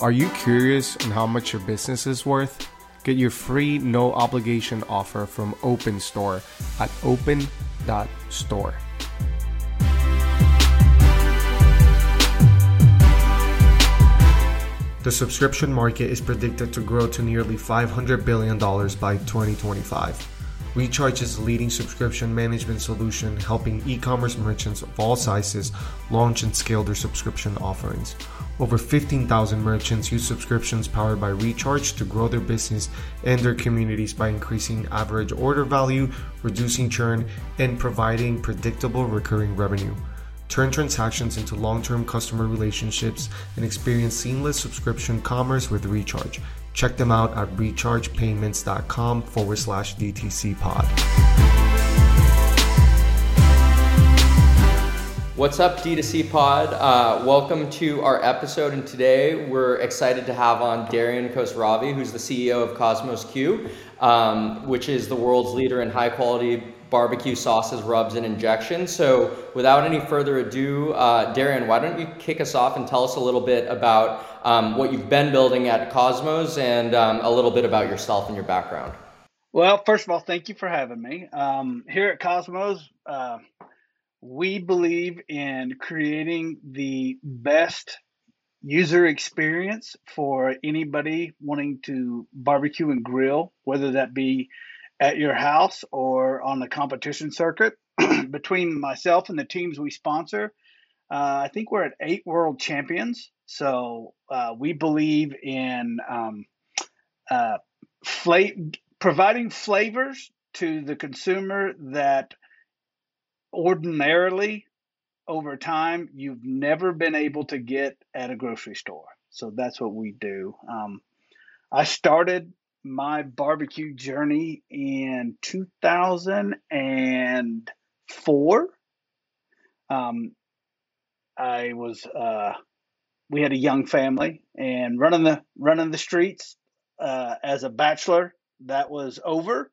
Are you curious on how much your business is worth? Get your free no obligation offer from OpenStore at open.store. The subscription market is predicted to grow to nearly $500 billion by 2025. Recharge is a leading subscription management solution helping e commerce merchants of all sizes launch and scale their subscription offerings. Over 15,000 merchants use subscriptions powered by Recharge to grow their business and their communities by increasing average order value, reducing churn, and providing predictable recurring revenue. Turn transactions into long term customer relationships and experience seamless subscription commerce with Recharge. Check them out at rechargepayments.com forward slash DTC pod. What's up, D2C Pod? Uh, welcome to our episode, and today we're excited to have on Darian Khosravi, who's the CEO of Kosmos Q, um, which is the world's leader in high quality barbecue sauces, rubs, and injections. So, without any further ado, uh, Darian, why don't you kick us off and tell us a little bit about um, what you've been building at Kosmos and um, a little bit about yourself and your background? Well, first of all, thank you for having me. Um, here at Kosmos, uh, we believe in creating the best user experience for anybody wanting to barbecue and grill, whether that be at your house or on the competition circuit. Between myself and the teams we sponsor, uh, I think we're at eight world champions. So uh, we believe in um, uh, fla- providing flavors to the consumer that ordinarily over time you've never been able to get at a grocery store. So that's what we do. Um, I started my barbecue journey in 2004. Um, I was uh, we had a young family and running the running the streets uh, as a bachelor that was over.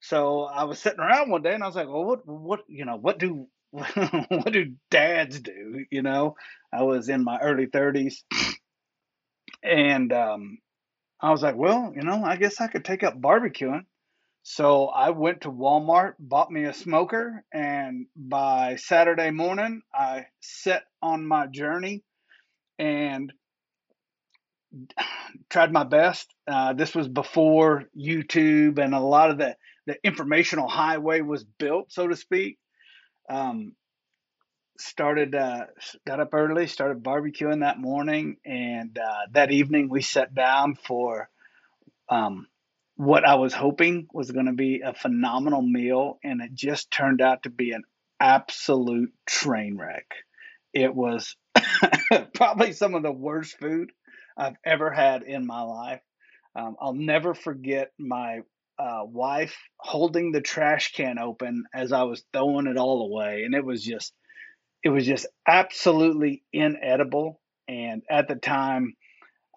So I was sitting around one day and I was like, well, what what you know what do what do dads do? You know, I was in my early 30s and um, I was like, well, you know, I guess I could take up barbecuing. So I went to Walmart, bought me a smoker, and by Saturday morning, I set on my journey and tried my best. Uh, this was before YouTube and a lot of the, the informational highway was built, so to speak. Um, started uh, got up early, started barbecuing that morning, and uh, that evening we sat down for um, what I was hoping was going to be a phenomenal meal, and it just turned out to be an absolute train wreck. It was probably some of the worst food I've ever had in my life. Um, I'll never forget my uh, wife holding the trash can open as I was throwing it all away, and it was just it was just absolutely inedible. And at the time,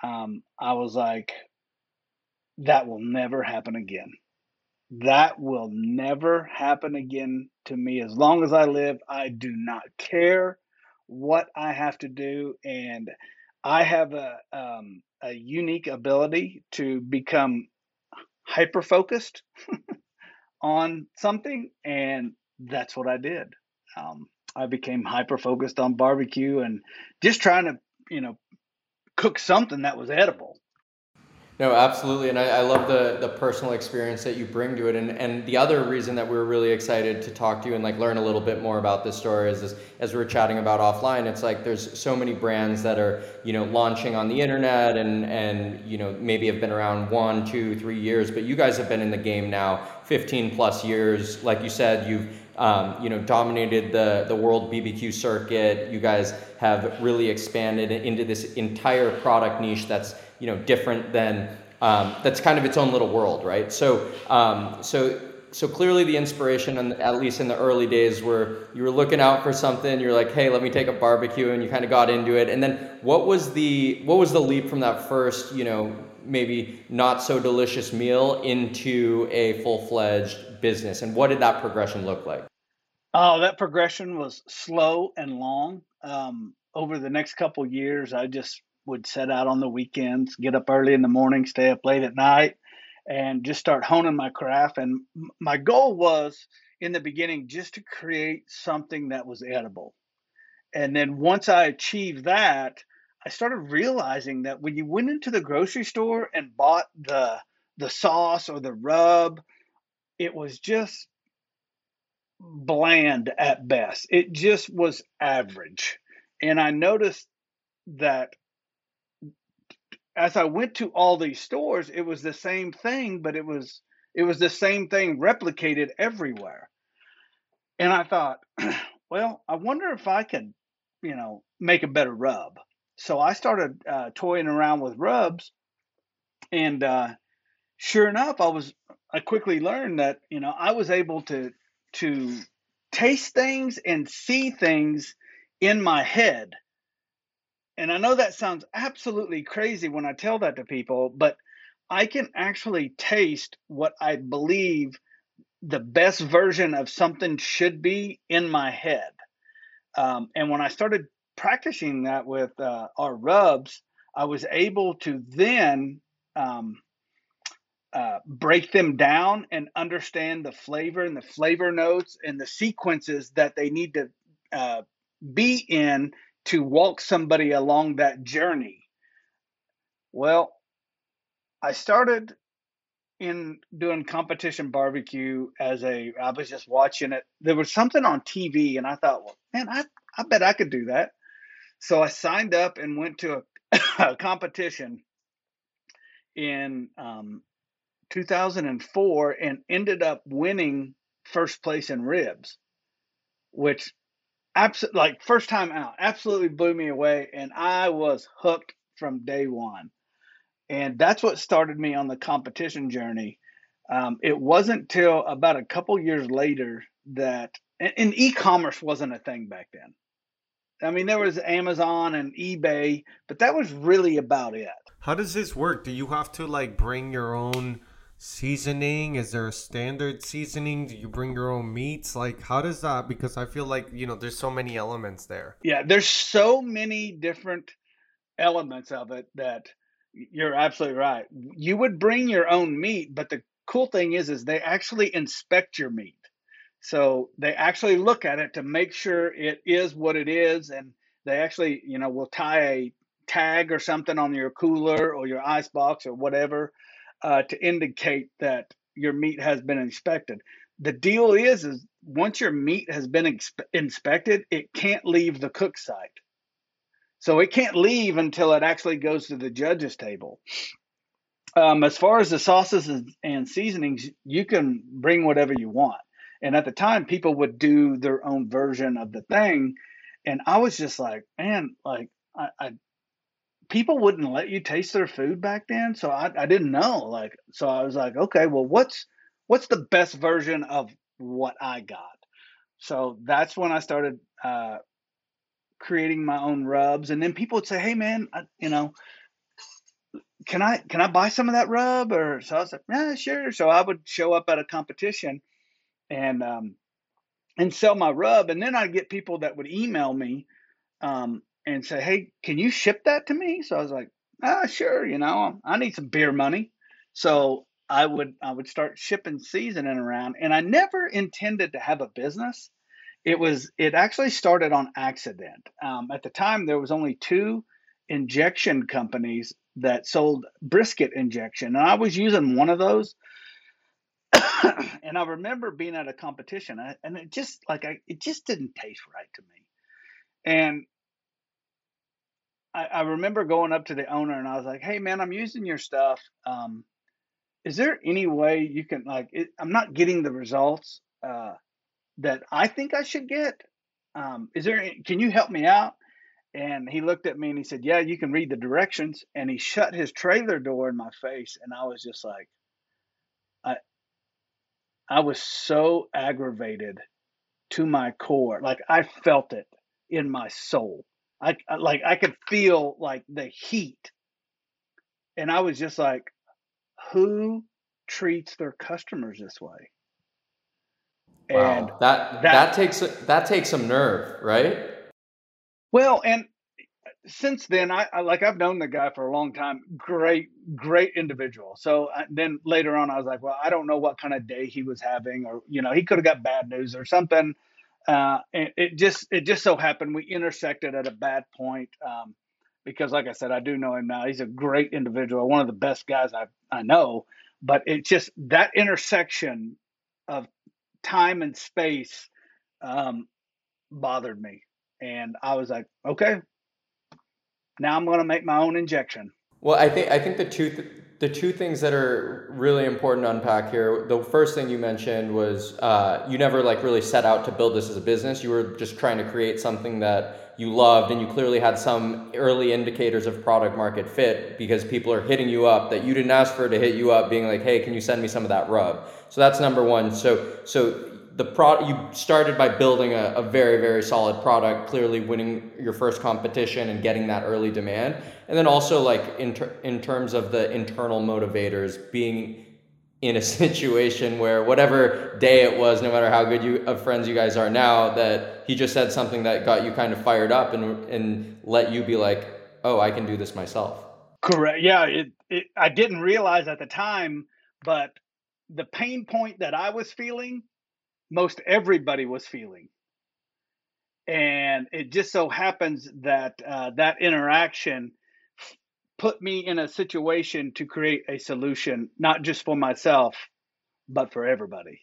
um, I was like, that will never happen again. That will never happen again to me. As long as I live, I do not care what I have to do. And I have a, um, a unique ability to become hyper focused on something. And that's what I did. Um, I became hyper focused on barbecue and just trying to, you know, cook something that was edible. No, absolutely, and I, I, love the the personal experience that you bring to it. And and the other reason that we are really excited to talk to you and like learn a little bit more about this story is, is as we are chatting about offline. It's like there's so many brands that are you know launching on the internet and and you know maybe have been around one, two, three years, but you guys have been in the game now 15 plus years. Like you said, you've um, you know, dominated the, the world BBQ circuit. You guys have really expanded into this entire product niche that's, you know, different than, um, that's kind of its own little world, right? So, um, so, so clearly the inspiration, and at least in the early days, where you were looking out for something, you're like, hey, let me take a barbecue, and you kind of got into it. And then what was the what was the leap from that first, you know, maybe not so delicious meal into a full fledged business? And what did that progression look like? Oh, that progression was slow and long. Um, over the next couple years, I just would set out on the weekends, get up early in the morning, stay up late at night, and just start honing my craft. And my goal was in the beginning just to create something that was edible. And then once I achieved that, I started realizing that when you went into the grocery store and bought the the sauce or the rub, it was just bland at best. It just was average. And I noticed that as I went to all these stores, it was the same thing, but it was it was the same thing replicated everywhere. And I thought, well, I wonder if I could, you know, make a better rub. So I started uh, toying around with rubs, and uh, sure enough, I was I quickly learned that you know I was able to to taste things and see things in my head. And I know that sounds absolutely crazy when I tell that to people, but I can actually taste what I believe the best version of something should be in my head. Um, and when I started practicing that with uh, our rubs, I was able to then um, uh, break them down and understand the flavor and the flavor notes and the sequences that they need to uh, be in to walk somebody along that journey. Well, I started in doing competition barbecue as a I was just watching it. There was something on TV and I thought, well, man, I, I bet I could do that. So I signed up and went to a, a competition in um, 2004 and ended up winning first place in ribs, which absolutely like first time out absolutely blew me away and I was hooked from day one. And that's what started me on the competition journey. Um, it wasn't till about a couple years later that and, and e-commerce wasn't a thing back then. I mean, there was Amazon and eBay, but that was really about it. How does this work? Do you have to like bring your own seasoning? Is there a standard seasoning? Do you bring your own meats? Like, how does that? Because I feel like, you know, there's so many elements there. Yeah, there's so many different elements of it that you're absolutely right. You would bring your own meat, but the cool thing is, is they actually inspect your meat. So they actually look at it to make sure it is what it is, and they actually, you know, will tie a tag or something on your cooler or your ice box or whatever uh, to indicate that your meat has been inspected. The deal is, is once your meat has been inspected, it can't leave the cook site. So it can't leave until it actually goes to the judge's table. Um, as far as the sauces and seasonings, you can bring whatever you want. And at the time, people would do their own version of the thing. And I was just like, man, like, I, I people wouldn't let you taste their food back then, so I, I didn't know. Like, so I was like, okay, well, what's what's the best version of what I got? So that's when I started uh, creating my own rubs, and then people would say, hey, man, I, you know, can I can I buy some of that rub? Or so I was like, yeah, sure. So I would show up at a competition and um, and sell my rub, and then I'd get people that would email me um, and say, "Hey, can you ship that to me?" So I was like, "Ah, sure. You know, I need some beer money." So I would I would start shipping seasoning around, and I never intended to have a business. It was it actually started on accident. Um, at the time, there was only two injection companies that sold brisket injection, and I was using one of those. and I remember being at a competition, and it just like I, it just didn't taste right to me. And I, I, remember going up to the owner and I was like, "Hey, man, I'm using your stuff. Um, is there any way you can like? It, I'm not getting the results uh, that I think I should get. Um, is there? Can you help me out?" And he looked at me and he said, "Yeah, you can read the directions." And he shut his trailer door in my face, and I was just like, I, I was so aggravated to my core, like I felt it in my soul I, I like I could feel like the heat, and I was just like, who treats their customers this way? Wow. And that, that that takes that takes some nerve, right? Well, and uh, since then, I, I, like I've known the guy for a long time. Great, great individual. So I, then later on, I was like, well, I don't know what kind of day he was having, or you know, he could have got bad news or something. Uh, and it just it just so happened we intersected at a bad point. Um, because, like I said, I do know him now. He's a great individual, one of the best guys I I know. But it's just that intersection of time and space um, bothered me, and I was like, okay, now I'm going to make my own injection. Well, I think I think the two th- the two things that are really important to unpack here. The first thing you mentioned was uh, you never like really set out to build this as a business. You were just trying to create something that you loved, and you clearly had some early indicators of product market fit because people are hitting you up that you didn't ask for to hit you up, being like, "Hey, can you send me some of that rub?" So that's number one. So so the pro you started by building a, a, very very solid product clearly winning your first competition and getting that early demand. And then also like in, ter- in terms of the internal motivators being in a situation where whatever day it was no matter how good you of friends you guys are now that he just said something that got you kind of fired up and and let you be like oh i can do this myself. Correct. Yeah it, it i didn't realize at the time but the pain point that i was feeling most everybody was feeling. And it just so happens that uh, that interaction put me in a situation to create a solution, not just for myself, but for everybody.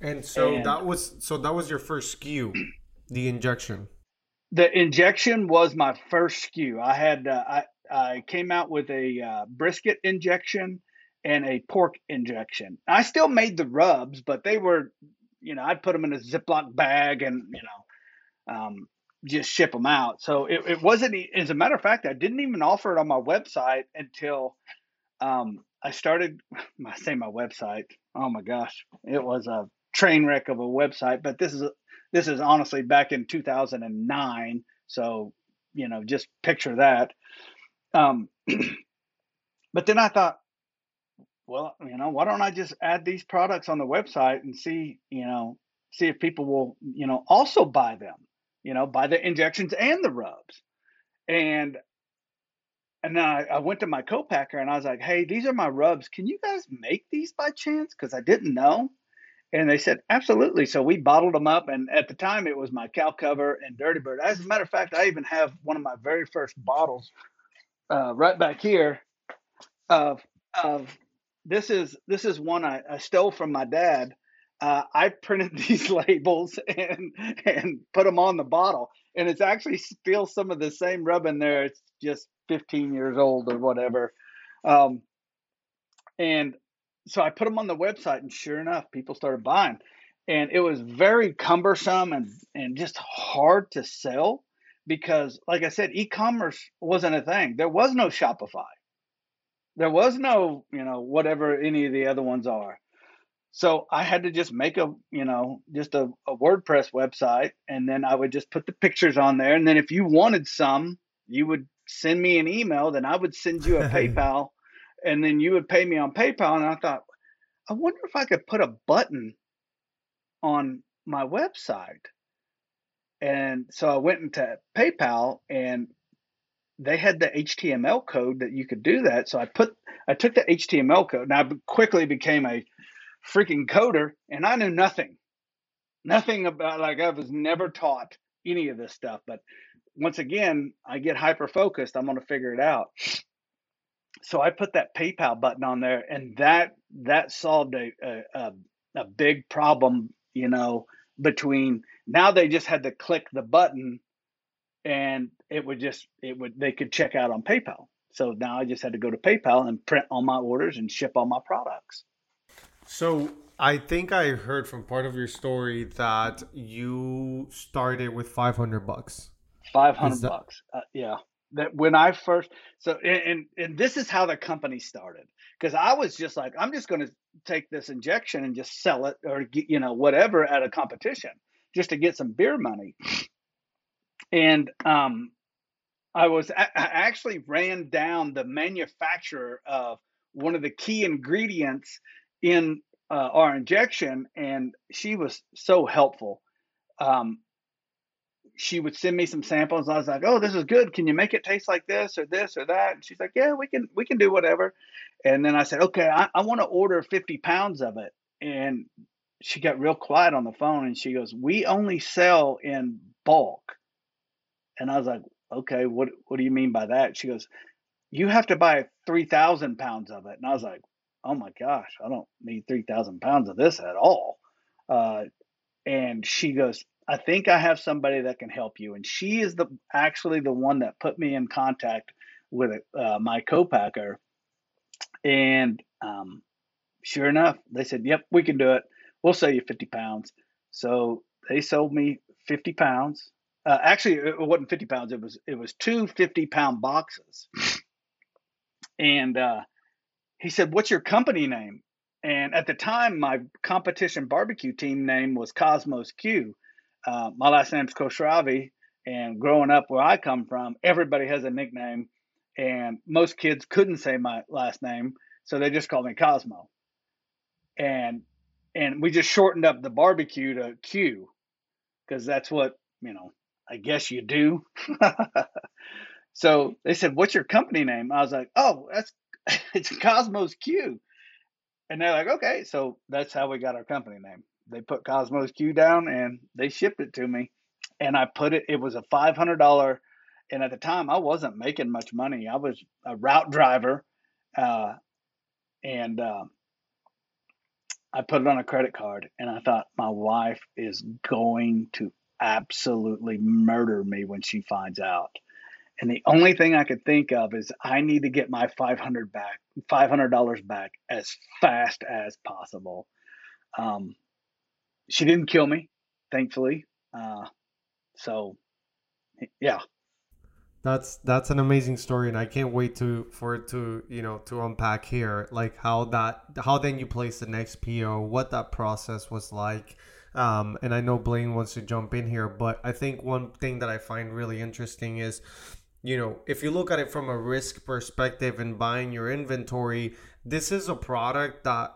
And so and that was so that was your first SKU, the injection. The injection was my first SKU. I had uh, I I came out with a uh, brisket injection and a pork injection. I still made the rubs, but they were you know, I'd put them in a Ziploc bag and, you know, um, just ship them out. So it, it wasn't, as a matter of fact, I didn't even offer it on my website until um, I started, I say my website. Oh my gosh, it was a train wreck of a website, but this is, this is honestly back in 2009. So, you know, just picture that. Um, but then I thought, well, you know, why don't I just add these products on the website and see, you know, see if people will, you know, also buy them, you know, buy the injections and the rubs. And and then I, I went to my co-packer and I was like, hey, these are my rubs. Can you guys make these by chance? Because I didn't know. And they said, absolutely. So we bottled them up. And at the time, it was my cow cover and Dirty Bird. As a matter of fact, I even have one of my very first bottles uh, right back here of, of this is this is one I, I stole from my dad. Uh, I printed these labels and and put them on the bottle, and it's actually still some of the same rub in there. It's just 15 years old or whatever. Um, and so I put them on the website, and sure enough, people started buying. And it was very cumbersome and and just hard to sell because, like I said, e-commerce wasn't a thing. There was no Shopify. There was no, you know, whatever any of the other ones are. So I had to just make a, you know, just a, a WordPress website and then I would just put the pictures on there. And then if you wanted some, you would send me an email, then I would send you a PayPal and then you would pay me on PayPal. And I thought, I wonder if I could put a button on my website. And so I went into PayPal and they had the HTML code that you could do that. So I put I took the HTML code. Now I quickly became a freaking coder, and I knew nothing, nothing about like I was never taught any of this stuff. But once again, I get hyper focused. I'm to figure it out. So I put that PayPal button on there, and that that solved a a, a big problem. You know, between now they just had to click the button and it would just it would they could check out on PayPal. So now I just had to go to PayPal and print all my orders and ship all my products. So I think I heard from part of your story that you started with 500 bucks. 500 that- bucks. Uh, yeah. That when I first so and and this is how the company started because I was just like I'm just going to take this injection and just sell it or you know whatever at a competition just to get some beer money. And um, I was I actually ran down the manufacturer of one of the key ingredients in uh, our injection, and she was so helpful. Um, she would send me some samples. I was like, "Oh, this is good. Can you make it taste like this or this or that?" And she's like, "Yeah, we can we can do whatever." And then I said, "Okay, I, I want to order 50 pounds of it." And she got real quiet on the phone, and she goes, "We only sell in bulk." And I was like, "Okay, what what do you mean by that?" She goes, "You have to buy 3,000 pounds of it." And I was like, "Oh my gosh, I don't need 3,000 pounds of this at all." Uh, and she goes, I think I have somebody that can help you. And she is the actually the one that put me in contact with uh, my co-packer. And um, sure enough, they said, "Yep, we can do it. We'll sell you 50 pounds." So they sold me 50 pounds. Uh, actually, it wasn't 50 pounds. It was it was two 50 pound boxes. And uh, he said, "What's your company name?" And at the time, my competition barbecue team name was Kosmos Q uh, my last name's Khosravi, and growing up where I come from, everybody has a nickname, and most kids couldn't say my last name, so they just called me Kosmo. And and we just shortened up the barbecue to Q, because that's what you know. I guess you do. so they said, "What's your company name?" I was like, "Oh, that's it's Kosmos Q." And they're like, "Okay." So that's how we got our company name they put Kosmos Q down and they shipped it to me. And I put it, it was a $500. And at the time, I wasn't making much money. I was a route driver. Uh, and uh, I put it on a credit card. And I thought, my wife is going to absolutely murder me when she finds out. And the only thing I could think of is I need to get my 500 back, $500 back as fast as possible. Um, she didn't kill me, thankfully. Uh, so, yeah. That's that's an amazing story, and I can't wait to for it to you know to unpack here, like how that how then you place the next PO, what that process was like. Um, and I know Blaine wants to jump in here, but I think one thing that I find really interesting is, you know, if you look at it from a risk perspective and buying your inventory, this is a product that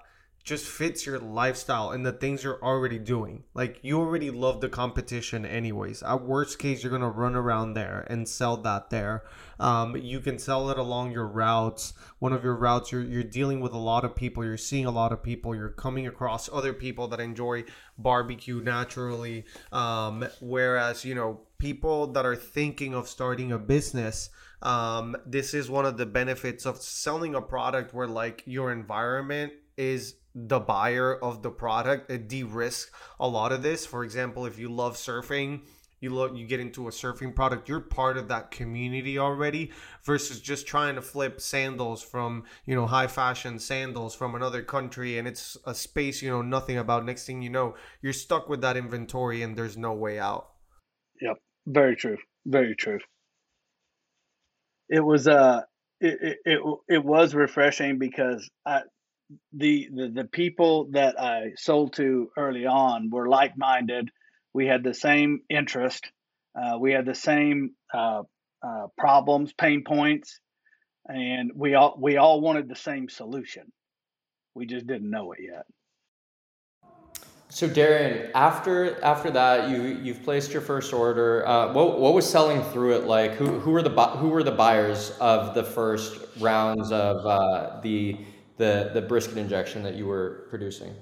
just fits your lifestyle and the things you're already doing. Like you already love the competition anyways. At worst case, you're gonna run around there and sell that there. Um, you can sell it along your routes. One of your routes, you're you're dealing with a lot of people. You're seeing a lot of people. You're coming across other people that enjoy barbecue naturally. Um, whereas you know people that are thinking of starting a business. Um, this is one of the benefits of selling a product where like your environment is the buyer of the product it de-risk a lot of this. For example if you love surfing you look you get into a surfing product you're part of that community already versus just trying to flip sandals from you know high fashion sandals from another country and it's a space you know nothing about. Next thing you know you're stuck with that inventory and there's no way out. Yep. Very true. Very true. It was uh it, it, it, it was refreshing because I, the, the the people that I sold to early on were like minded. We had the same interest. Uh, we had the same uh, uh, problems, pain points, and we all we all wanted the same solution. We just didn't know it yet. So Darian, after after that, you you've placed your first order. Uh, what what was selling through it like? Who who were the who were the buyers of the first rounds of uh, the the the brisket injection that you were producing?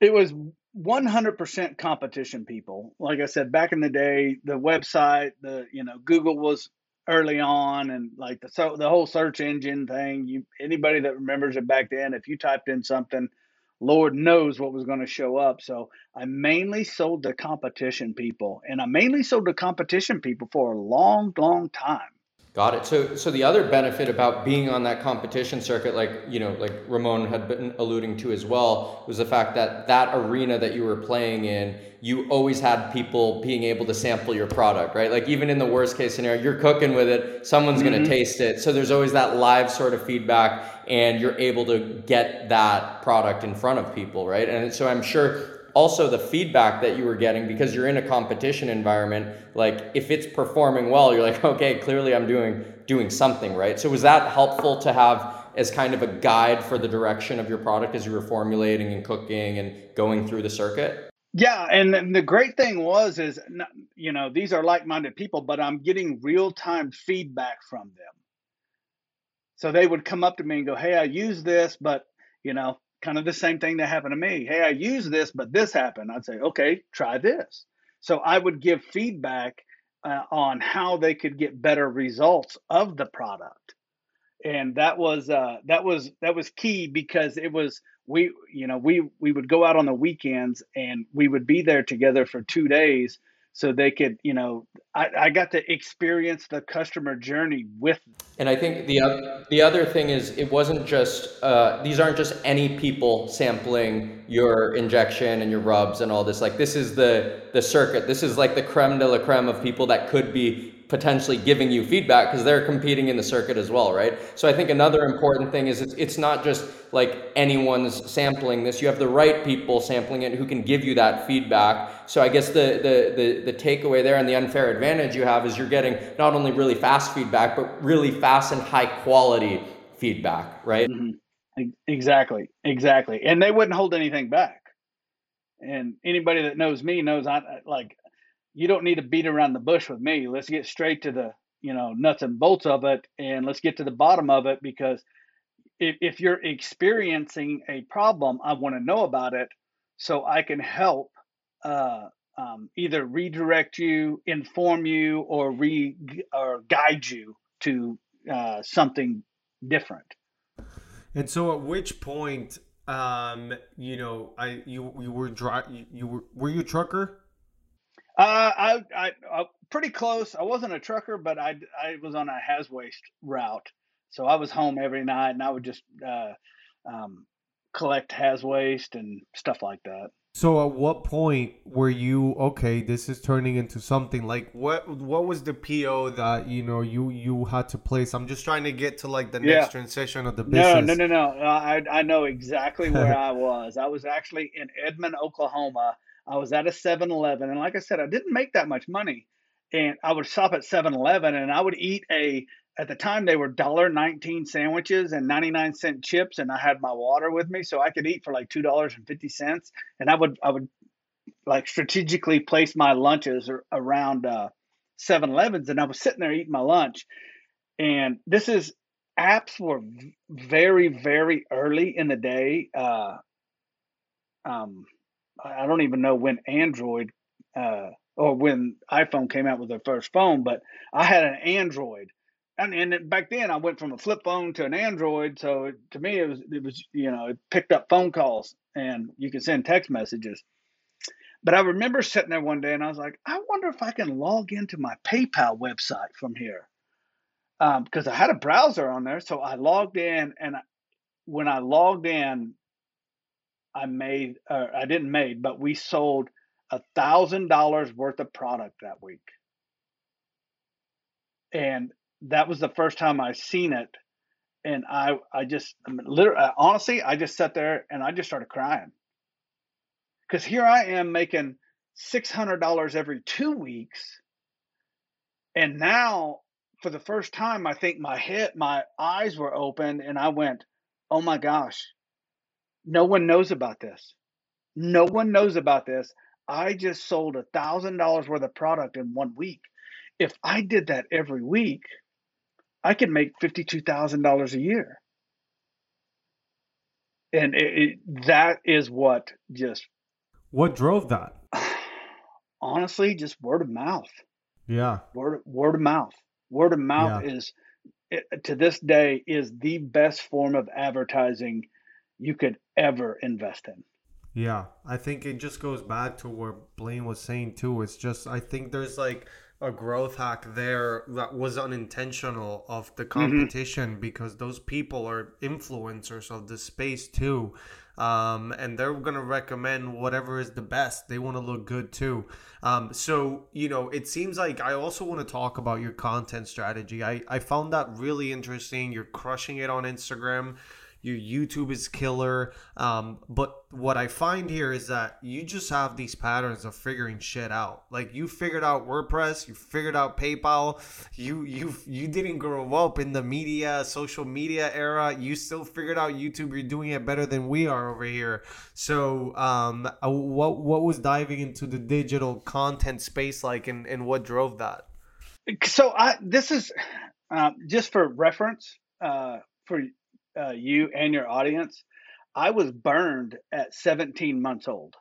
It was 100% competition people. Like I said, back in the day, the website, the you know, Google was early on and like the so the whole search engine thing, you anybody that remembers it back then, if you typed in something, Lord knows what was going to show up. So I mainly sold to competition people and I mainly sold to competition people for a long, long time. Got it. So, so the other benefit about being on that competition circuit, like you know, like Ramon had been alluding to as well, was the fact that that arena that you were playing in, you always had people being able to sample your product, right? Like even in the worst case scenario, you're cooking with it, someone's mm-hmm. going to taste it, so there's always that live sort of feedback, and you're able to get that product in front of people, right? And so I'm sure also the feedback that you were getting because you're in a competition environment like if it's performing well you're like okay clearly i'm doing doing something right so was that helpful to have as kind of a guide for the direction of your product as you were formulating and cooking and going through the circuit Yeah, and the great thing was is you know these are like-minded people, but I'm getting real-time feedback from them. So they would come up to me and go, "Hey, I use this, but you know, kind of the same thing that happened to me. Hey, I use this, but this happened." I'd say, "Okay, try this." So I would give feedback uh, on how they could get better results of the product, and that was uh, that was that was key because it was we you know we we would go out on the weekends and we would be there together for two days so they could you know I, I got to experience the customer journey with and i think the other the other thing is it wasn't just uh, these aren't just any people sampling your injection and your rubs and all this. Like this is the the circuit. This is like the creme de la creme of people that could be potentially giving you feedback because they're competing in the circuit as well, right? So I think another important thing is it's, it's not just like anyone's sampling this. You have the right people sampling it who can give you that feedback. So I guess the, the, the, the takeaway there and the unfair advantage you have is you're getting not only really fast feedback, but really fast and high quality feedback, right? Mm-hmm. Exactly, exactly. And they wouldn't hold anything back. And anybody that knows me knows I like you don't need to beat around the bush with me. Let's get straight to the you know nuts and bolts of it, and let's get to the bottom of it because if, if you're experiencing a problem, I want to know about it so I can help uh, um, either redirect you, inform you, or re or guide you to uh, something different. And so, at which point, um, you know, I you you were dry, you, you were were you a trucker? Uh, I, I, I, pretty close. I wasn't a trucker, but I, I was on a has waste route. So I was home every night, and I would just uh, um, collect has waste and stuff like that. So at what point were you okay? This is turning into something like what? What was the PO that you know you you had to place? I'm just trying to get to like the yeah. next transition of the business. No, no, no, no. I I know exactly where I was. I was actually in Edmond, Oklahoma I was at a 7 Eleven. And like I said, I didn't make that much money. And I would shop at 7 Eleven and I would eat a, at the time they were $1.19 sandwiches and 99 cent chips. And I had my water with me. So I could eat for like $2.50. And I would, I would like strategically place my lunches around uh, 7 Elevens. And I was sitting there eating my lunch. And this is, apps were very, very early in the day. Uh, um, I don't even know when Android uh, or when iPhone came out with their first phone, but I had an Android. And, and back then I went from a flip phone to an Android. So it, to me, it was, it was, you know, it picked up phone calls and you could send text messages. But I remember sitting there one day and I was like, I wonder if I can log into my PayPal website from here. Because um, I had a browser on there. So I logged in and when I logged in, I made, uh, I didn't made, but we sold a thousand dollars worth of product that week. And that was the first time I seen it. And I, I just I mean, literally, uh, honestly, I just sat there and I just started crying. Cause here I am making $600 every two weeks. And now for the first time, I think my head, my eyes were open and I went, oh my gosh, no one knows about this. No one knows about this. I just sold a thousand dollars worth of product in one week. If I did that every week, I could make fifty-two thousand dollars a year. And it, it, that is what just. What drove that? Honestly, just word of mouth. Yeah. Word word of mouth. Word of mouth yeah. is eh, to this day is the best form of advertising you could ever invest in. Yeah, I think it just goes back to what Blaine was saying too. It's just I think there's like a growth hack there that was unintentional of the mm-hmm. competition mm-hmm. because those people are influencers of the space too. Um, and they're going to recommend whatever is the best. They want to look good too. Um, so, you know, it seems like I also want to talk about your content strategy. I, I found that really interesting. You're crushing it on Instagram your YouTube is killer. Um, but what I find here is that you just have these patterns of figuring shit out. Like you figured out WordPress, you figured out PayPal. You you you didn't grow up in the media, social media era. You still figured out YouTube. You're doing it better than we are over here. So, um, uh, what what was diving into the digital content space like, and and what drove that? So I this is uh, just for reference uh, for uh, you and your audience. I was burned at 17 months old.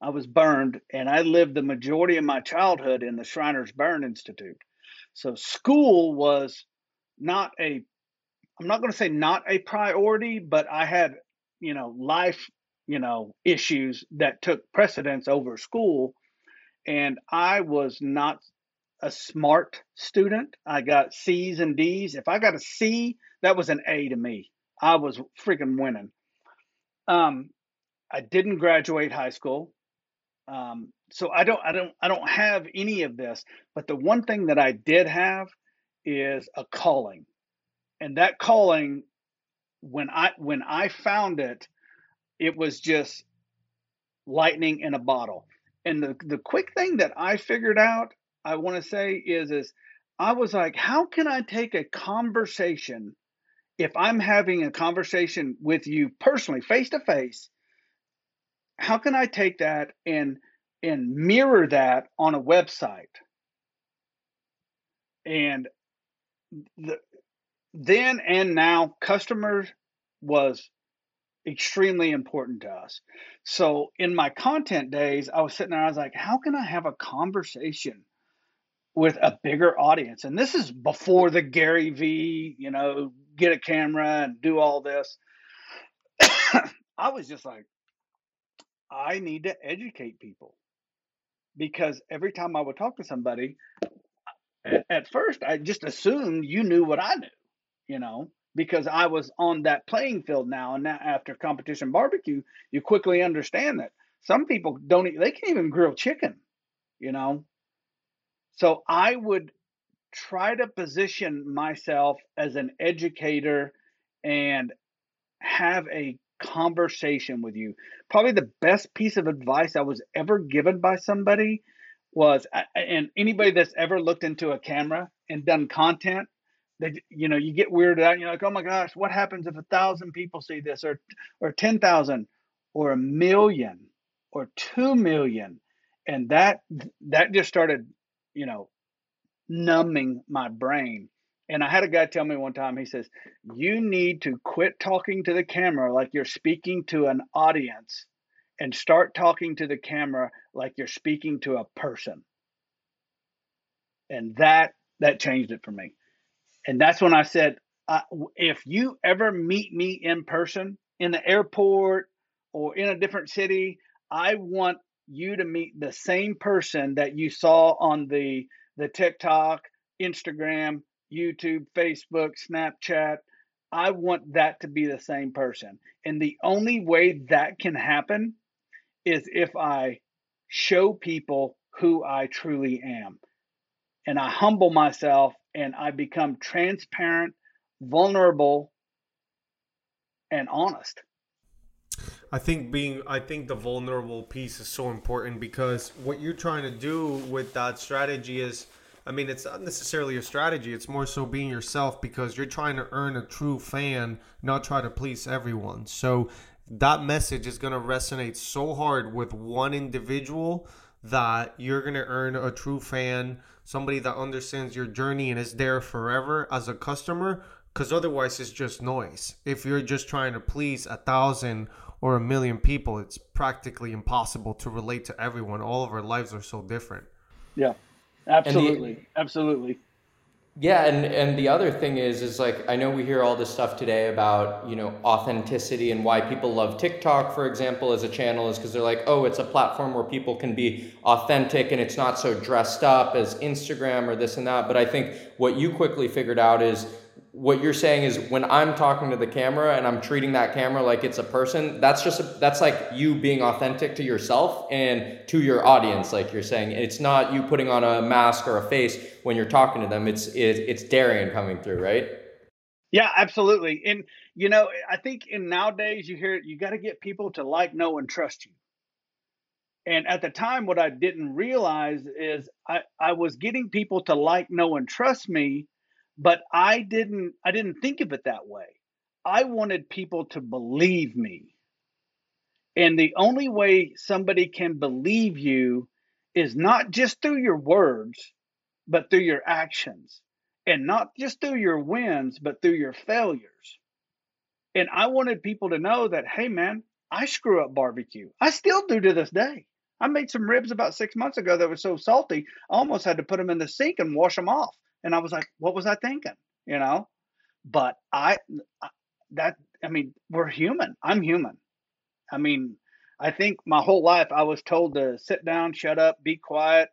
I was burned, and I lived the majority of my childhood in the Shriners Burn Institute. So school was not a, I'm not going to say not a priority, but I had, you know, life, you know, issues that took precedence over school. And I was not a smart student. I got C's and D's. If I got a C, that was an A to me. I was freaking winning. Um, I didn't graduate high school. Um, so I don't I don't I don't have any of this, but the one thing that I did have is a calling. And that calling when I when I found it, it was just lightning in a bottle. And the the quick thing that I figured out, I want to say is is I was like, how can I take a conversation if I'm having a conversation with you personally, face to face, how can I take that and and mirror that on a website? And the, then and now, customers was extremely important to us. So in my content days, I was sitting there, I was like, how can I have a conversation with a bigger audience? And this is before the Gary V, you know, get a camera and do all this. I was just like, I need to educate people because every time I would talk to somebody, at, first I just assumed you knew what I knew, you know, because I was on that playing field now. And now after competition barbecue, you quickly understand that some people don't, they can't even grill chicken, you know. So I would try to position myself as an educator and have a conversation with you. Probably the best piece of advice I was ever given by somebody was and anybody that's ever looked into a camera and done content they you know you get weirded out you're like oh my gosh what happens if a thousand people see this or or 10,000 or a million or 2 million and that that just started you know numbing my brain. And I had a guy tell me one time, he says, You need to quit talking to the camera like you're speaking to an audience and start talking to the camera like you're speaking to a person. And that that changed it for me. And that's when I said, if you ever meet me in person in the airport or in a different city, I want you to meet the same person that you saw on the the TikTok, Instagram, YouTube, Facebook, Snapchat. I want that to be the same person. And the only way that can happen is if I show people who I truly am. And I humble myself and I become transparent, vulnerable, and honest. I think being I think the vulnerable piece is so important because what you're trying to do with that strategy is I mean it's not necessarily a strategy, it's more so being yourself because you're trying to earn a true fan, not try to please everyone. So that message is going to resonate so hard with one individual that you're going to earn a true fan, somebody that understands your journey and is there forever as a customer because otherwise it's just noise. If you're just trying to please a thousand or a million people, it's practically impossible to relate to everyone. All of our lives are so different. Yeah, absolutely, the, absolutely. Yeah, and and the other thing is is like I know we hear all this stuff today about you know authenticity and why people love TikTok, for example, as a channel is because they're like, oh, it's a platform where people can be authentic and it's not so dressed up as Instagram or this and that. But I think what you quickly figured out is what you're saying is when I'm talking to the camera and I'm treating that camera like it's a person, that's just a, that's like you being authentic to yourself and to your audience, like you're saying. It's not you putting on a mask or a face when you're talking to them. It's it, it's Darian coming through, right? Yeah, absolutely. And you know, I think in nowadays you hear you got to get people to like, know, and trust you. And at the time, what I didn't realize is I, I was getting people to like, know, and trust me, but I didn't I didn't think of it that way. I wanted people to believe me. And the only way somebody can believe you is not just through your words, but through your actions. And not just through your wins, but through your failures. And I wanted people to know that, hey, man, I screw up barbecue. I still do to this day. I made some ribs about six months ago that were so salty, I almost had to put them in the sink and wash them off. And I was like, what was I thinking? You know? But I, that, I mean, we're human. I'm human. I mean, I think my whole life I was told to sit down, shut up, be quiet.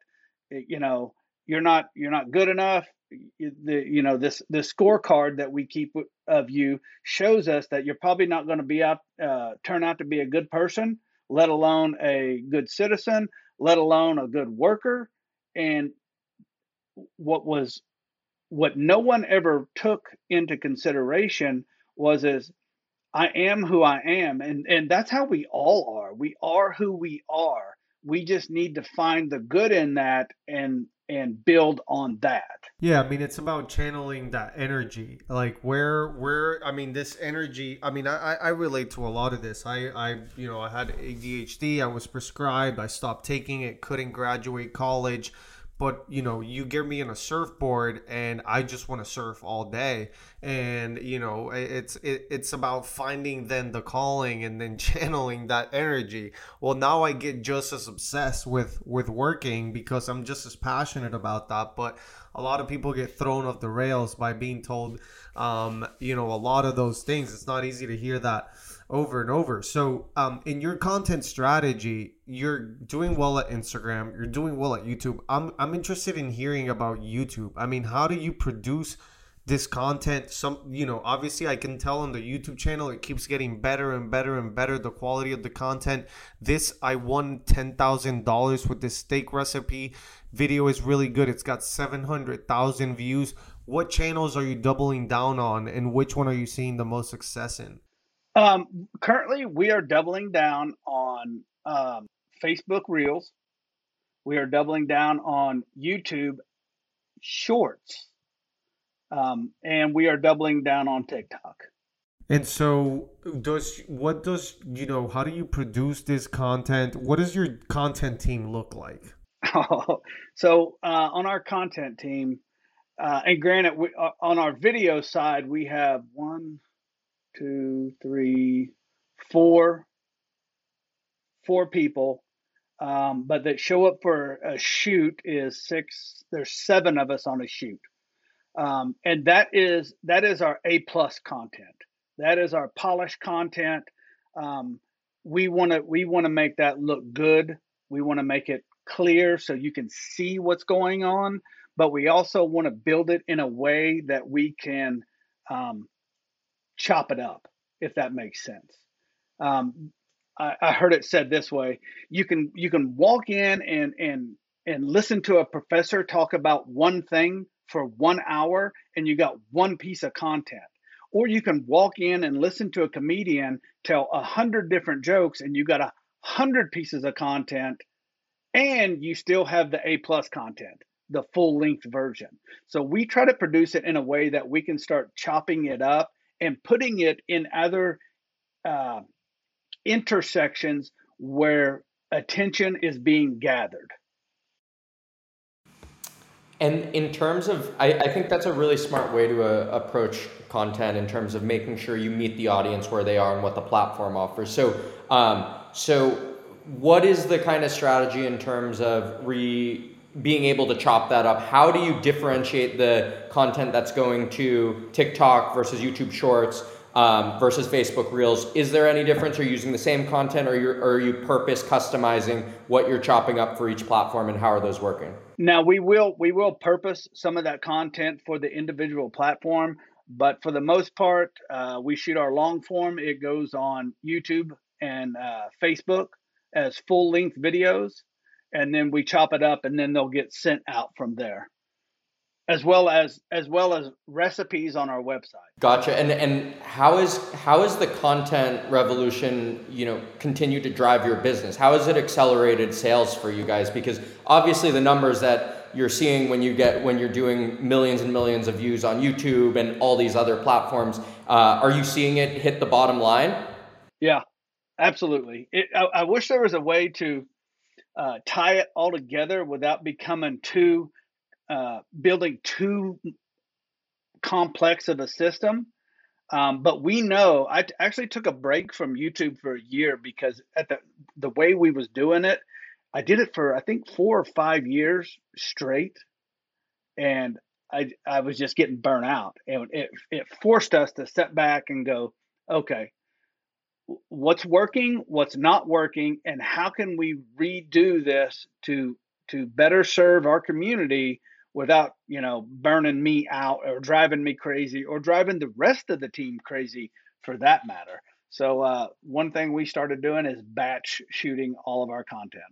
You know, you're not you're not good enough. The you know this this scorecard that we keep of you shows us that you're probably not going to be out uh, turn out to be a good person, let alone a good citizen, let alone a good worker. And what was what no one ever took into consideration was as I am who I am. And, and that's how we all are. We are who we are. We just need to find the good in that and and build on that. Yeah, I mean it's about channeling that energy. Like where where I mean this energy I mean I, I relate to a lot of this. I, I you know I had ADHD, I was prescribed, I stopped taking it, couldn't graduate college but you know you get me in a surfboard and i just want to surf all day. And you know it's it, it's about finding then the calling and then channeling that energy. Well now i get just as obsessed with with working because i'm just as passionate about that. But a lot of people get thrown off the rails by being told um you know a lot of those things. It's not easy to hear that over and over. So, um, in your content strategy, you're doing well at Instagram, you're doing well at YouTube. I'm I'm interested in hearing about YouTube. I mean, how do you produce this content? Some, you know, obviously, I can tell on the YouTube channel it keeps getting better and better and better. The quality of the content. This I won ten thousand dollars with this steak recipe video is really good. It's got seven hundred thousand views. What channels are you doubling down on, and which one are you seeing the most success in? Um, currently, we are doubling down on um, Facebook Reels. We are doubling down on YouTube Shorts. Um, and we are doubling down on TikTok. And so, does what does you know? How do you produce this content? What does your content team look like? so, uh, on our content team, uh, and granted, we, uh, on our video side, we have one, two, three, four, four people. Um, but that show up for a shoot is six. There's seven of us on a shoot, um, and that is that is our A plus content. That is our polished content. Um, we want to we want to make that look good. We want to make it clear so you can see what's going on. But we also want to build it in a way that we can um, chop it up, if that makes sense. Um, I, I heard it said this way: you can you can walk in and and and listen to a professor talk about one thing for one hour, and you got one piece of content. Or you can walk in and listen to a comedian tell a hundred different jokes, and you got a hundred pieces of content, and you still have the A plus content the full length version. So we try to produce it in a way that we can start chopping it up and putting it in other uh, intersections where attention is being gathered. And in terms of, I, I think that's a really smart way to uh, approach content in terms of making sure you meet the audience where they are and what the platform offers. So, um, so what is the kind of strategy in terms of re being able to chop that up, how do you differentiate the content that's going to TikTok versus YouTube Shorts um, versus Facebook Reels? Is there any difference? Are you using the same content, or, or are you purpose customizing what you're chopping up for each platform, and how are those working? Now we will we will purpose some of that content for the individual platform, but for the most part, uh, we shoot our long form. It goes on YouTube and uh, Facebook as full length videos and then we chop it up and then they'll get sent out from there. as well as as well as recipes on our website. Gotcha. And and how is how is the content revolution, you know, continue to drive your business? How has it accelerated sales for you guys? Because obviously the numbers that you're seeing when you get when you're doing millions and millions of views on YouTube and all these other platforms, uh, are you seeing it hit the bottom line? Yeah, absolutely. It, I, I wish there was a way to uh, tie it all together without becoming too uh, building too complex of a system. Um, but we know I t- actually took a break from YouTube for a year because at the the way we was doing it, I did it for I think four or five years straight, and I I was just getting burnt out, and it it forced us to step back and go, okay, what's working, what's not working, and how can we redo this to to better serve our community without you know burning me out or driving me crazy or driving the rest of the team crazy for that matter. So uh, one thing we started doing is batch shooting all of our content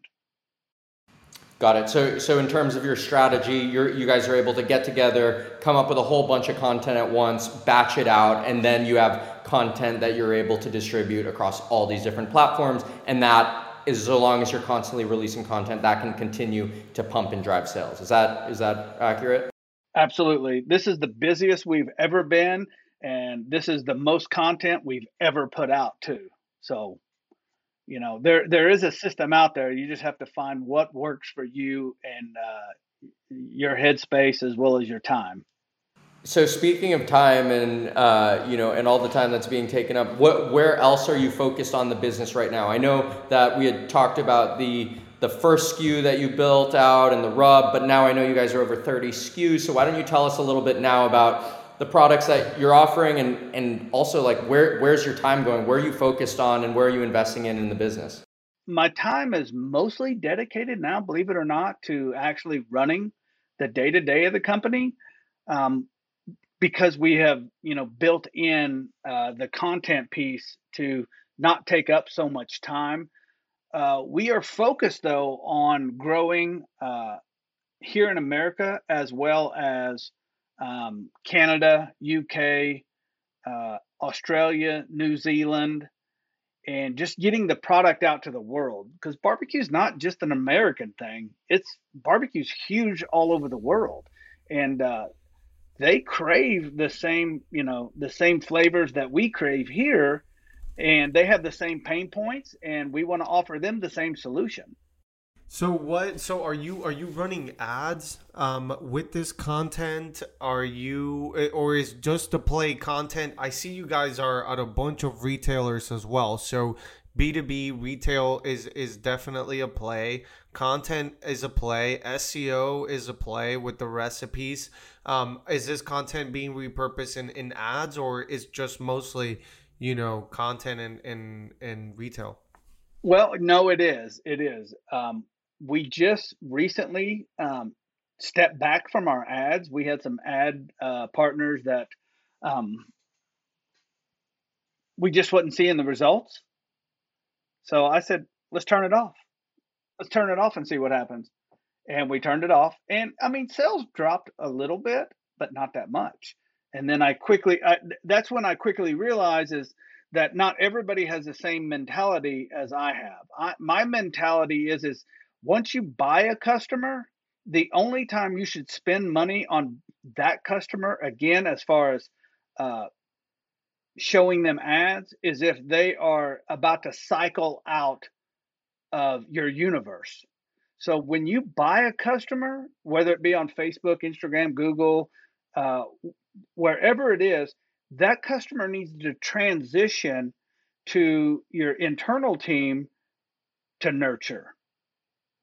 Got it. So, so in terms of your strategy, you you guys are able to get together, come up with a whole bunch of content at once, batch it out, and then you have content that you're able to distribute across all these different platforms. And that is so long as you're constantly releasing content that can continue to pump and drive sales. Is that is that accurate? Absolutely. This is the busiest we've ever been and this is the most content we've ever put out too. So, you know, there there is a system out there. You just have to find what works for you and uh, your headspace as well as your time. So speaking of time and uh, you know and all the time that's being taken up, what where else are you focused on the business right now? I know that we had talked about the the first SKU that you built out and the rub, but now I know you guys are over 30 SKUs. So why don't you tell us a little bit now about the products that you're offering and and also like where where's your time going? Where are you focused on and where are you investing in in the business? My time is mostly dedicated now, believe it or not, to actually running the day to day of the company. Um, because we have you know built in uh, the content piece to not take up so much time. Uh, we are focused though on growing uh, here in America as well as um, Canada, UK, uh, Australia, New Zealand, and just getting the product out to the world because barbecue is not just an American thing. It's barbecue's huge all over the world, and uh, they crave the same, you know, the same flavors that we crave here, and they have the same pain points, and we want to offer them the same solution. So what? So are you are you running ads um, with this content? Are you eh, or is just the play content? I see you guys are at a bunch of retailers as well. So B2B retail is is definitely a play. Content is a play. SEO is a play with the recipes. Um, is this content being repurposed in, in ads or is just mostly, you know, content in, in, in retail? Well, no, it is. It is. Um, we just recently um, stepped back from our ads. We had some ad uh, partners that um, we just wasn't seeing the results. So I said, let's turn it off. Let's turn it off and see what happens. And we turned it off. And I mean, sales dropped a little bit, but not that much. And then I quickly, I, that's when I quickly realized is that not everybody has the same mentality as I have. I, my mentality is, is once you buy a customer, the only time you should spend money on that customer, again, as far as uh, showing them ads is if they are about to cycle out of your universe. So when you buy a customer, whether it be on Facebook, Instagram, Google, uh, wherever it is, that customer needs to transition to your internal team to nurture.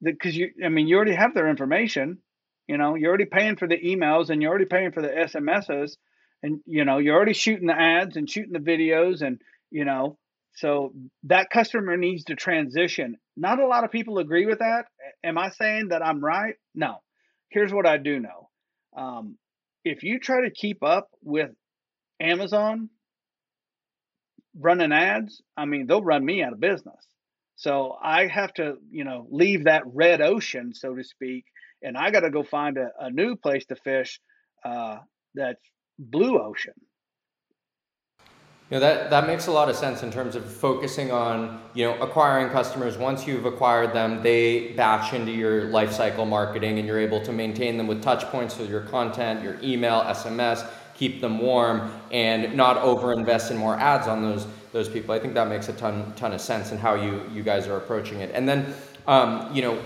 Because you, I mean, you already have their information. You know, you're already paying for the emails and you're already paying for the SMSs and you know you're already shooting the ads and shooting the videos and you know so that customer needs to transition. Not a lot of people agree with that. Am i saying that i'm right? No. Here's what i do know. Um, if you try to keep up with amazon running ads i mean they'll run me out of business so i have to you know leave that red ocean so to speak and i got to go find a, a new place to fish uh, that's blue ocean. You know, that, that makes a lot of sense in terms of focusing on, you know, acquiring customers. Once you've acquired them, they batch into your lifecycle marketing and you're able to maintain them with touch points with your content, your email, SMS, keep them warm and not over invest in more ads on those those people. I think that makes a ton ton of sense in how you you guys are approaching it. And then um, you know,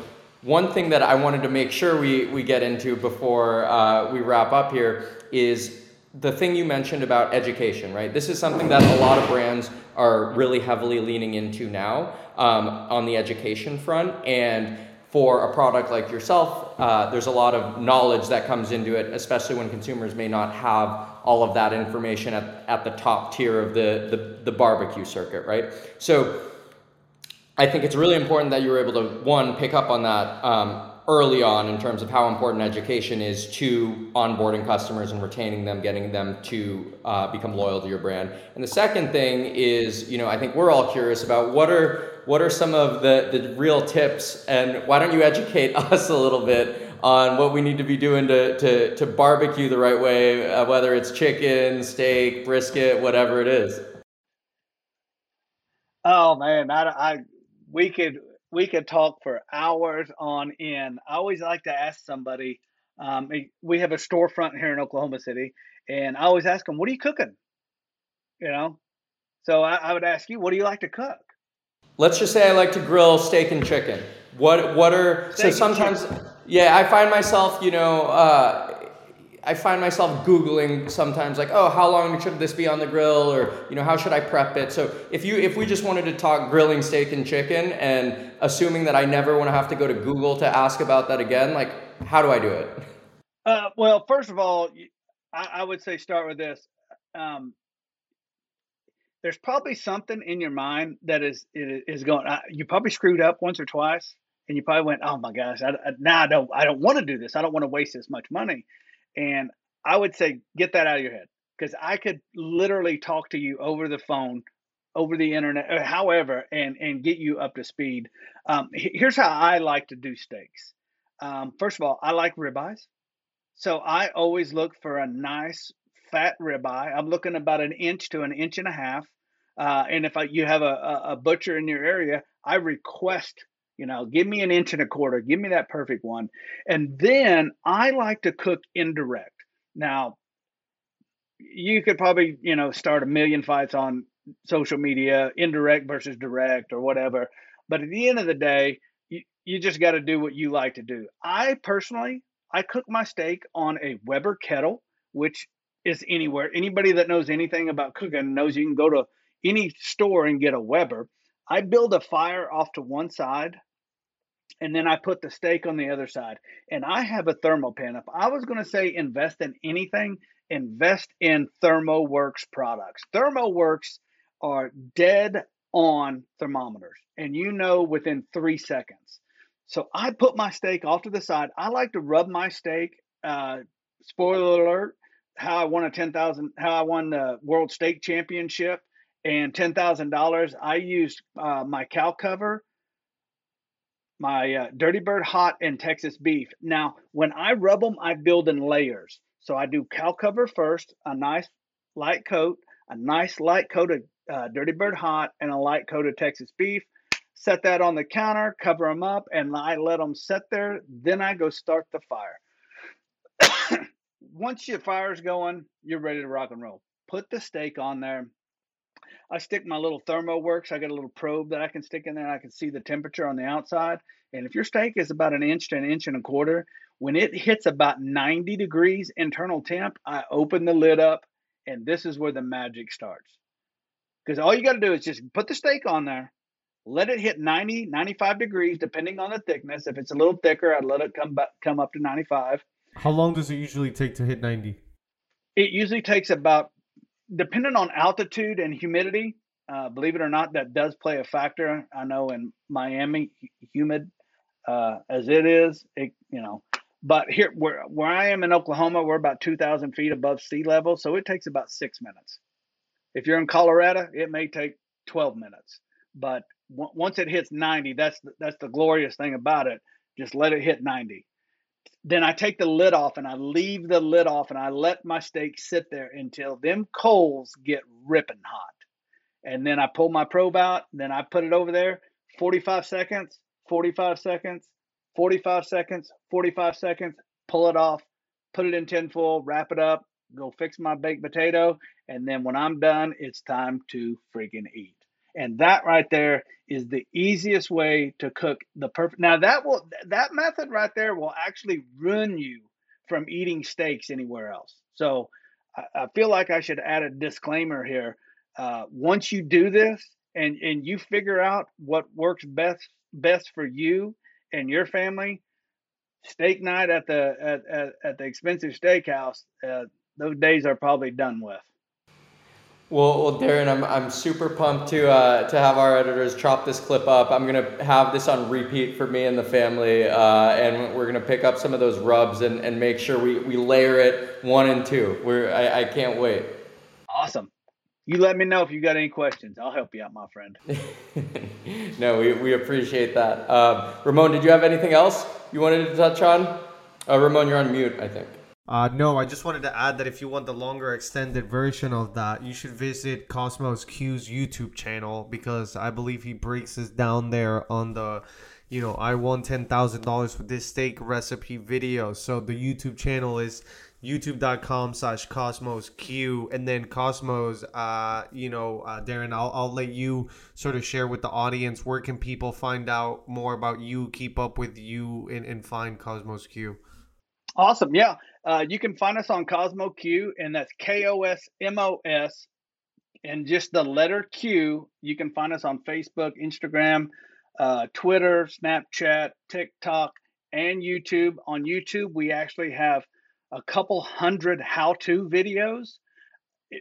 one thing that I wanted to make sure we, we get into before uh, we wrap up here is the thing you mentioned about education, right? This is something that a lot of brands are really heavily leaning into now um, on the education front. And for a product like yourself, uh, there's a lot of knowledge that comes into it, especially when consumers may not have all of that information at, at the top tier of the, the, the barbecue circuit, right? So I think it's really important that you were able to, one, pick up on that um, early on in terms of how important education is to onboarding customers and retaining them, getting them to uh, become loyal to your brand. And the second thing is, you know, I think we're all curious about what are what are some of the, the real tips and why don't you educate us a little bit on what we need to be doing to, to, to barbecue the right way, uh, whether it's chicken, steak, brisket, whatever it is. Oh man, I, I we could we could talk for hours on end. I always like to ask somebody. Um, we have a storefront here in Oklahoma City, and I always ask them, "What are you cooking?" You know, so I, I would ask you, "What do you like to cook?" Let's just say I like to grill steak and chicken. What what are steak so sometimes? Yeah, I find myself, you know, uh, I find myself Googling sometimes like, oh, how long should this be on the grill? Or, you know, how should I prep it? So if you if we just wanted to talk grilling steak and chicken and assuming that I never want to have to go to Google to ask about that again, like how do I do it? Uh, well, first of all, I, I, would say start with this. Um, there's probably something in your mind that is is going. You probably screwed up once or twice, and you probably went, "Oh my gosh, I, I, now I don't I don't want to do this. I don't want to waste this much money." And I would say get that out of your head because I could literally talk to you over the phone, over the internet, however, and and get you up to speed. Um, here's how I like to do steaks. Um, first of all, I like ribeyes, so I always look for a nice fat ribeye. I'm looking about an inch to an inch and a half. Uh, and if I, you have a, a butcher in your area, I request you know, give me an inch and a quarter, give me that perfect one. And then I like to cook indirect. Now, you could probably, you know, start a million fights on social media, indirect versus direct or whatever. But at the end of the day, you, you just got to do what you like to do. I personally, I cook my steak on a Weber kettle, which is anywhere. Anybody that knows anything about cooking knows you can go to any store and get a Weber. I build a fire off to one side and then I put the steak on the other side. And I have a Thermapen. If I was going to say invest in anything, invest in ThermoWorks products. ThermoWorks are dead on thermometers, and you know within three seconds. So I put my steak off to the side. I like to rub my steak. Uh, spoiler alert: how I won a ten thousand, how I won the World Steak Championship, and ten thousand dollars. I used uh, my cow cover my uh, Dirty Bird Hot and Texas beef. Now, when I rub them, I build in layers. So I do cow cover first, a nice light coat, a nice light coat of uh, Dirty Bird Hot, and a light coat of Texas beef. Set that on the counter, cover them up, and I let them set there. Then I go start the fire. Once your fire's going, you're ready to rock and roll. Put the steak on there, I stick my little ThermoWorks. I got a little probe that I can stick in there. I can see the temperature on the outside. And if your steak is about an inch to an inch and a quarter, when it hits about 90 degrees internal temp, I open the lid up, and this is where the magic starts. Because all you got to do is just put the steak on there, let it hit 90, 95 degrees, depending on the thickness. If it's a little thicker, I'd let it come back, come up to 95. How long does it usually take to hit 90? It usually takes about depending on altitude and humidity, uh, believe it or not, that does play a factor. I know in Miami, humid uh, as it is, it, you know, but here where where I am in Oklahoma, we're about two thousand feet above sea level, so it takes about six minutes. If you're in Colorado, it may take twelve minutes. But w- once it hits ninety, that's the, that's the glorious thing about it. Just let it hit ninety. Then I take the lid off and I leave the lid off and I let my steak sit there until them coals get ripping hot. And then I pull my probe out, then I put it over there, 45 seconds, 45 seconds, 45 seconds, 45 seconds, pull it off, put it in tinfoil, wrap it up, go fix my baked potato, and then when I'm done, it's time to freaking eat. And that right there is the easiest way to cook the perfect. Now that will that method right there will actually ruin you from eating steaks anywhere else. So I, I feel like I should add a disclaimer here. Uh, once you do this and and you figure out what works best best for you and your family, steak night at the at, at, at the expensive steakhouse, uh, those days are probably done with. Well, well, Darren, I'm, I'm super pumped to uh, to have our editors chop this clip up. I'm gonna have this on repeat for me and the family, uh, and we're gonna pick up some of those rubs and, and make sure we, we layer it one and two. We're I, I can't wait. Awesome. You let me know if you got any questions. I'll help you out, my friend. no, we, we appreciate that. Um, Ramon, did you have anything else you wanted to touch on? Uh, Ramon, you're on mute, I think. Uh, no, I just wanted to add that if you want the longer extended version of that, you should visit Kosmos Q's YouTube channel because I believe he breaks this down there on the, you know, I won ten thousand dollars with this steak recipe video. So the YouTube channel is youtube.com slash Kosmos Q and then Kosmos uh you know uh, darren I'll, I'll let you sort of share with the audience where can people find out more about you keep up with you and, and find Kosmos Q. Awesome. Yeah uh, you can find us on Kosmo Q, and that's K O S M O S, and just the letter Q. You can find us on Facebook, Instagram, uh, Twitter, Snapchat, TikTok, and YouTube. On YouTube, we actually have a couple hundred how-to videos.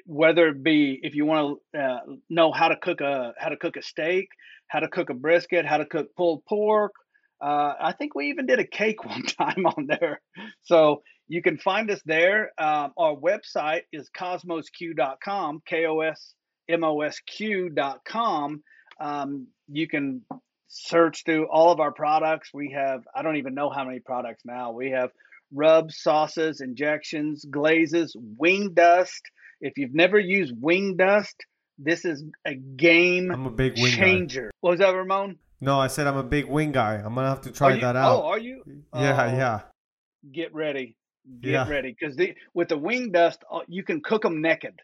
Whether it be if you want to uh, know how to cook a how to cook a steak, how to cook a brisket, how to cook pulled pork, uh, I think we even did a cake one time on there. So you can find us there. Um, our website is kosmosq.com, K O S M O S Q.com. Um, you can search through all of our products. We have, I don't even know how many products now. We have rubs, sauces, injections, glazes, wing dust. If you've never used wing dust, this is a game I'm a big wing changer. Guy. What was that, Ramon? No, I said I'm a big wing guy. I'm gonna have to try you, that out. Oh, are you? Yeah, oh, yeah. Get ready get Yeah. ready because with the wing dust uh, you can cook them naked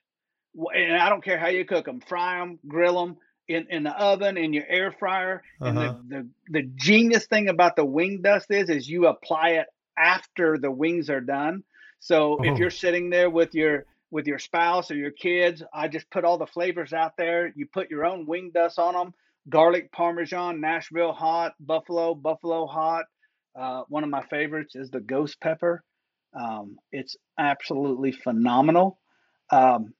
and i don't care how you cook them fry them grill them in, in the oven in your air fryer and Uh-huh. the, the the genius thing about the wing dust is is you apply it after the wings are done so Oh. if you're sitting there with your with your spouse or your kids i just put all the flavors out there you put your own wing dust on them garlic parmesan nashville hot buffalo buffalo hot uh, one of my favorites is the ghost pepper um, it's absolutely phenomenal. Um,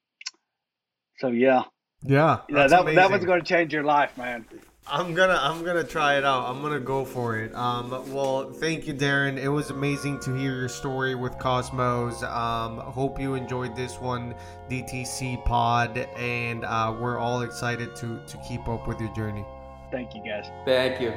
so yeah, Yeah, yeah, that's that that amazing. was going to change your life, man. I'm gonna I'm gonna try it out. I'm gonna go for it. Um, well, thank you, Darren. It was amazing to hear your story with Kosmos. Um, hope you enjoyed this one, DTC Pod, and uh, we're all excited to to keep up with your journey. Thank you, guys. Thank you.